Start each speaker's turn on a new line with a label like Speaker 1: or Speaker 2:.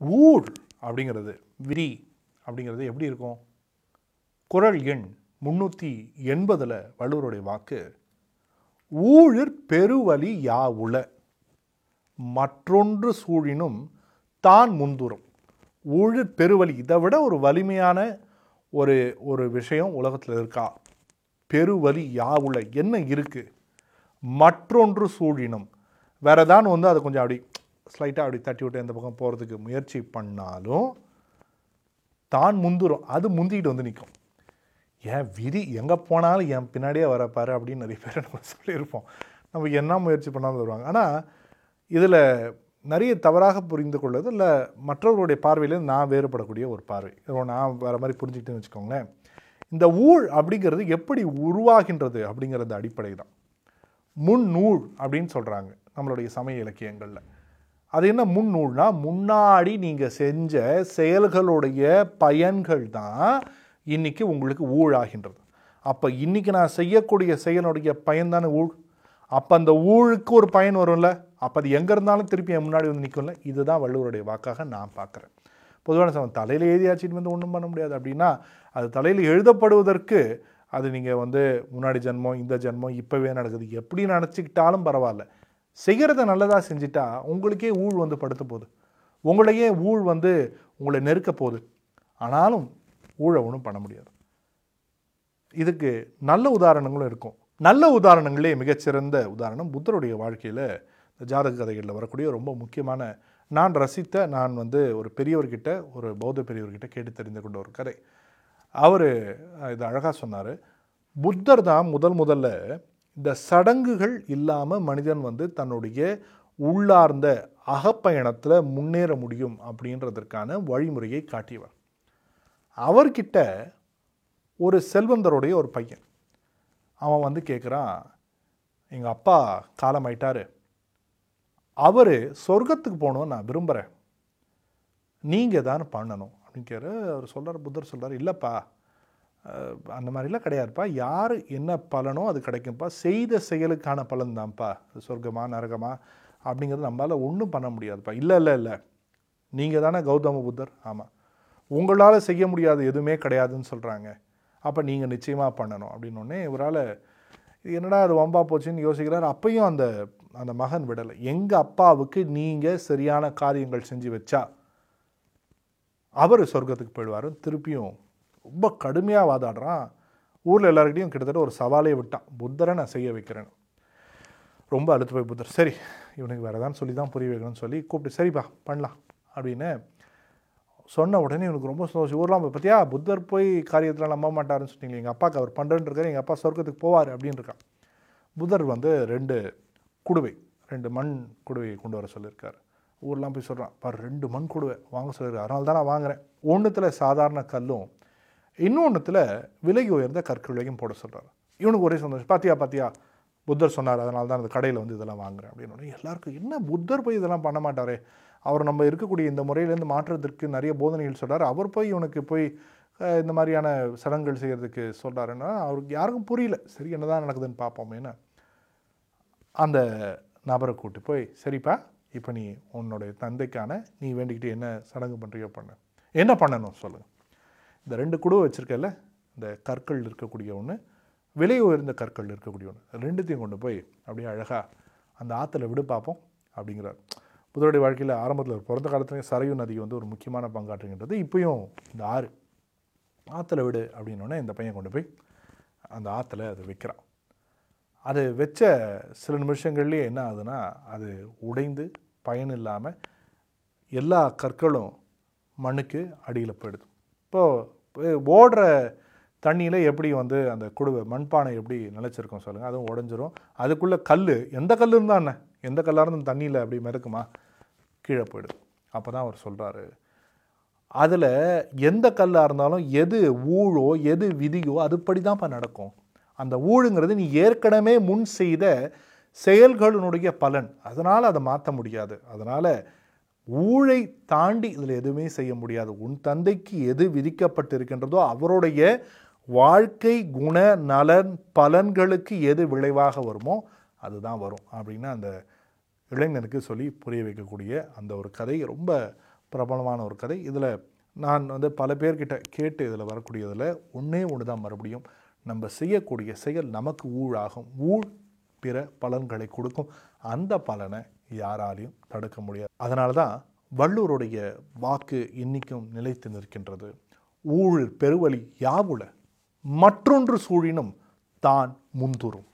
Speaker 1: ஊழ் அப்படிங்கிறது விரி அப்படிங்கிறது எப்படி இருக்கும்? குரல் எண் முன்னூற்றி எண்பதில் வள்ளுவருடைய வாக்கு ஊழிற் பெருவலி யா உள மற்றொன்று சூழினும் தான் முந்துரும் ஊழிற் பெருவலி இதை விட ஒரு வலிமையான ஒரு ஒரு விஷயம் உலகத்தில் இருக்கா? பெருவலி யா உள என்ன இருக்குது மற்றொன்று சூழினும். வேறு தான் வந்து அதை கொஞ்சம் அப்படி ஸ்லைட்டாக அப்படி தட்டி விட்டு இந்த பக்கம் போகிறதுக்கு முயற்சி பண்ணாலும் தான் முந்துரும். அது முந்திக்கிட்டு வந்து நிற்கும் ஏன் விதி எங்கே போனாலும் என் பின்னாடியே வரப்பாரு அப்படின்னு நிறைய பேர் நம்ம சொல்லியிருப்போம். நம்ம என்ன முயற்சி பண்ணாலும் வருவாங்க. ஆனால் இதில் நிறைய தவறாக புரிந்து கொள்வது இல்லை மற்றவர்களுடைய பார்வையிலேருந்து நான் வேறுபடக்கூடிய ஒரு பார்வை. நான் வேறு மாதிரி புரிஞ்சுக்கிட்டேன்னு வச்சுக்கோங்களேன். இந்த ஊழ் அப்படிங்கிறது எப்படி உருவாகின்றது அப்படிங்கிறது அடிப்படை தான் முன்னூல் அப்படின்னு சொல்கிறாங்க நம்மளுடைய சமய இலக்கியங்களில். அது என்ன முன்னூல்னா முன்னாடி நீங்கள் செஞ்ச செயல்களுடைய பயன்கள் தான் இன்றைக்கி உங்களுக்கு ஊழாகின்றது. அப்போ இன்றைக்கி நான் செய்யக்கூடிய செயலுடைய பயன் தானே ஊழ்? அப்போ அந்த ஊழுக்கு ஒரு பயன் வரும்ல? அப்போ அது எங்கே இருந்தாலும் திருப்பி என் முன்னாடி வந்து நிற்கும்ல இதுதான் வள்ளுவருடைய வாக்காக நான் பார்க்குறேன். பொதுவான சமயம் தலையில் எழுதியாச்சின்னு வந்து ஒன்றும் பண்ண முடியாது. அப்படின்னா அது தலையில் எழுதப்படுவதற்கு அது நீங்கள் வந்து முன்னாடி ஜென்மம் இந்த ஜென்மம் இப்போவே நடக்குது. எப்படி நினச்சிக்கிட்டாலும் பரவாயில்ல. செய்கிறத நல்லதாக செஞ்சிட்டா உங்களுக்கே ஊழ் வந்து படுத்த போகுது. உங்களையே ஊழ் வந்து உங்களை நெருக்க போகுது. ஆனாலும் ஊழை ஒன்றும் பண்ண முடியாது. இதுக்கு நல்ல உதாரணங்களும் இருக்கும். நல்ல உதாரணங்களே மிகச்சிறந்த உதாரணம். புத்தருடைய வாழ்க்கையில் இந்த ஜாதக கதைகளில் வரக்கூடிய ரொம்ப முக்கியமான நான் ரசித்த நான் வந்து ஒரு பெரியவர்கிட்ட ஒரு பௌத்த பெரியவர்கிட்ட கேட்டு தெரிந்து கொண்ட ஒரு கதை. அவர் இது அழகாக சொன்னார். புத்தர் தான் முதல் முதல்ல இந்த சடங்குகள் இல்லாமல் மனிதன் வந்து தன்னுடைய உள்ளார்ந்த அகப்பயணத்தில் முன்னேற முடியும் அப்படின்றதற்கான வழிமுறையை காட்டியவர். அவர்கிட்ட ஒரு செல்வந்தருடைய ஒரு பையன். அவன் வந்து கேட்குறான் எங்கள் அப்பா காலமாயிட்டாரு. அவர் சொர்க்கத்துக்கு போகணும்னு நான் விரும்புகிறேன் நீங்கள் தான் பண்ணணும். அப்படின்னு கேட்குற அவர் சொல்கிறார் புத்தர் சொல்கிறார் இல்லைப்பா அந்த மாதிரிலாம் கிடையாதுப்பா. யார் என்ன பலனோ அது கிடைக்கும்ப்பா. செய்த செயலுக்கான பலன் தான்ப்பா சொர்க்கமா நரகமா அப்படிங்கிறது நம்மளால் ஒன்றும் பண்ண முடியாதுப்பா. இல்லை இல்லை இல்லை. நீங்கள் தானே கௌதம புத்தர். ஆமாம் உங்களால் செய்ய முடியாது எதுவுமே கிடையாதுன்னு சொல்கிறாங்க அப்போ நீங்கள் நிச்சயமாக பண்ணணும் அப்படின்னொடனே இவரால் இது என்னடா அது வம்பா போச்சுன்னு யோசிக்கிறார். அப்பையும் அந்த அந்த மகன் விடலை. எங்கள் அப்பாவுக்கு நீங்கள் சரியான காரியங்கள் செஞ்சு வச்சா அவர் சொர்க்கத்துக்கு போயிடுவார். திருப்பியும் ரொம்ப கடுமையாக வாதாடுறான். ஊரில் எல்லாருக்கிட்டையும் கிட்டத்தட்ட ஒரு சவாலே விட்டான். புத்தரை நான் செய்ய வைக்கிறேன்னு. ரொம்ப அழுத்து போய் புத்தர் சரி இவனுக்கு வேறு ஏதாவது சொல்லி தான் புரிய வைக்கணும்னு சொல்லி கூப்பிட்டு சரிப்பா பண்ணலாம். அப்படின்னு சொன்ன உடனே இவனுக்கு ரொம்ப சந்தோஷம். ஊர்லாம் போய் பார்த்தியா புத்தர் போய் காரியத்தில் நம்ப மாட்டாருன்னு சொன்னீங்க எங்கள் அப்பாவுக்கு அவர் பண்ணுறேன்னு இருக்காரு எங்கள் அப்பா சொர்க்கத்துக்கு போவார் அப்படின்னு இருக்கான். புத்தர் வந்து ரெண்டு குடுவை ரெண்டு மண் குடுவையை கொண்டு வர சொல்லியிருக்காரு. ஊர்லாம் போய் சொல்கிறான் பார் ரெண்டு மண் குடுவை வாங்க சொல்லியிருக்காரு. அதனால தான் நான் வாங்குகிறேன் ஒன்றுத்தில் சாதாரண கல்லும் இன்னொன்றுத்தில் விலை உயர்ந்த கற்களையும் போட சொல்கிறார் இவனுக்கு ஒரே சந்தோஷம். பாத்தியா பாத்தியா? புத்தர் சொன்னார் அதனால தான் அந்த கடையில் வந்து இதெல்லாம் வாங்குறேன் அப்படின்னு எல்லாருக்கும் என்ன புத்தர் போய் இதெல்லாம் பண்ண மாட்டாரே? அவர் நம்ம இருக்கக்கூடிய இந்த முறையிலேருந்து மாற்றுறதுக்கு நிறைய போதனைகள் சொல்கிறார் அவர் போய் இவனுக்கு போய் இந்த மாதிரியான சடங்குகள் செய்கிறதுக்கு சொல்கிறாருன்னா அவருக்கு யாருக்கும் புரியல. சரி என்னதான் நடக்குதுன்னு பார்ப்போமேன்னு அந்த நபரை கூட்டி போய் சரிப்பா இப்போ நீ உன்னுடைய தந்தைக்கான நீ வேண்டிக்கிட்டு என்ன சடங்கு பண்ணுறியோ பண்ண. என்ன பண்ணணும் சொல்லுங்கள் இந்த ரெண்டு குடுவை வச்சுருக்கல இந்த கற்கள் இருக்கக்கூடிய ஒன்று விலை உயர்ந்த கற்கள் இருக்கக்கூடிய ஒன்று ரெண்டுத்தையும் கொண்டு போய் அப்படியே அழகாக அந்த ஆற்றுல விடு பார்ப்போம் அப்படிங்கிறார். புதருடைய வாழ்க்கையில் ஆரம்பத்தில் பிறந்த காலத்துலேயும் சரையு நதி வந்து ஒரு முக்கியமான பங்காற்றுகின்றது. இப்போயும் இந்த ஆறு ஆற்றுல விடு அப்படின்னோடனே இந்த பையன் கொண்டு போய் அந்த ஆற்றுல அது வைக்கிறான். அது வச்ச சில நிமிஷங்கள்லேயே என்ன ஆகுதுன்னா அது உடைந்து பயன் இல்லாமல் எல்லா கற்களும் மண்ணுக்கு அடியில் போயிடுது. இப்போது ஓடுற தண்ணியில் எப்படி வந்து அந்த குடுவை மண்பானை எப்படி நிலச்சிருக்கும் சொல்லுங்கள் அதுவும் உடஞ்சிரும். அதுக்குள்ளே கல் எந்த கல் இருந்தால் என்ன? எந்த கல்லாக இருந்தாலும் தண்ணியில் அப்படி மிதக்குமா? கீழே போயிடுது அப்போ தான் அவர் சொல்கிறாரு அதில் எந்த கல்லாக இருந்தாலும் எது ஊழோ எது விதியோ அதுபடி தான்ப்பா நடக்கும். அந்த ஊழுங்கிறது நீ ஏற்கனவே முன் செய்த செயல்களினுடைய பலன். அதனால் அதை மாற்ற முடியாது. அதனால் ஊழை தாண்டி இதில் எதுவுமே செய்ய முடியாது. உன் தந்தைக்கு எது விதிக்கப்பட்டிருக்கின்றதோ அவருடைய வாழ்க்கை குண நலன் பலன்களுக்கு எது விளைவாக வருமோ அதுதான் வரும் அப்படின்னு அந்த இளைஞனுக்கு சொல்லி புரிய வைக்கக்கூடிய அந்த ஒரு கதை ரொம்ப பிரபலமான ஒரு கதை. இதில் நான் வந்து பல பேர்கிட்ட கேட்டு இதில் வரக்கூடியதில் ஒன்றே ஒன்று தான் மறுபடியும். நம்ம செய்யக்கூடிய செயல் நமக்கு ஊழாகும். ஊழ் பிற பலன்களை கொடுக்கும். அந்த பலனை யாராலையும் தடுக்க முடியாது. அதனால தான் வள்ளுவருடைய வாக்கு இன்னிக்கும் நிலைத்து நிற்கின்றது. ஊழல் பெருவழி யாவுல மற்றொன்று சூழினும் தான் முந்துரும்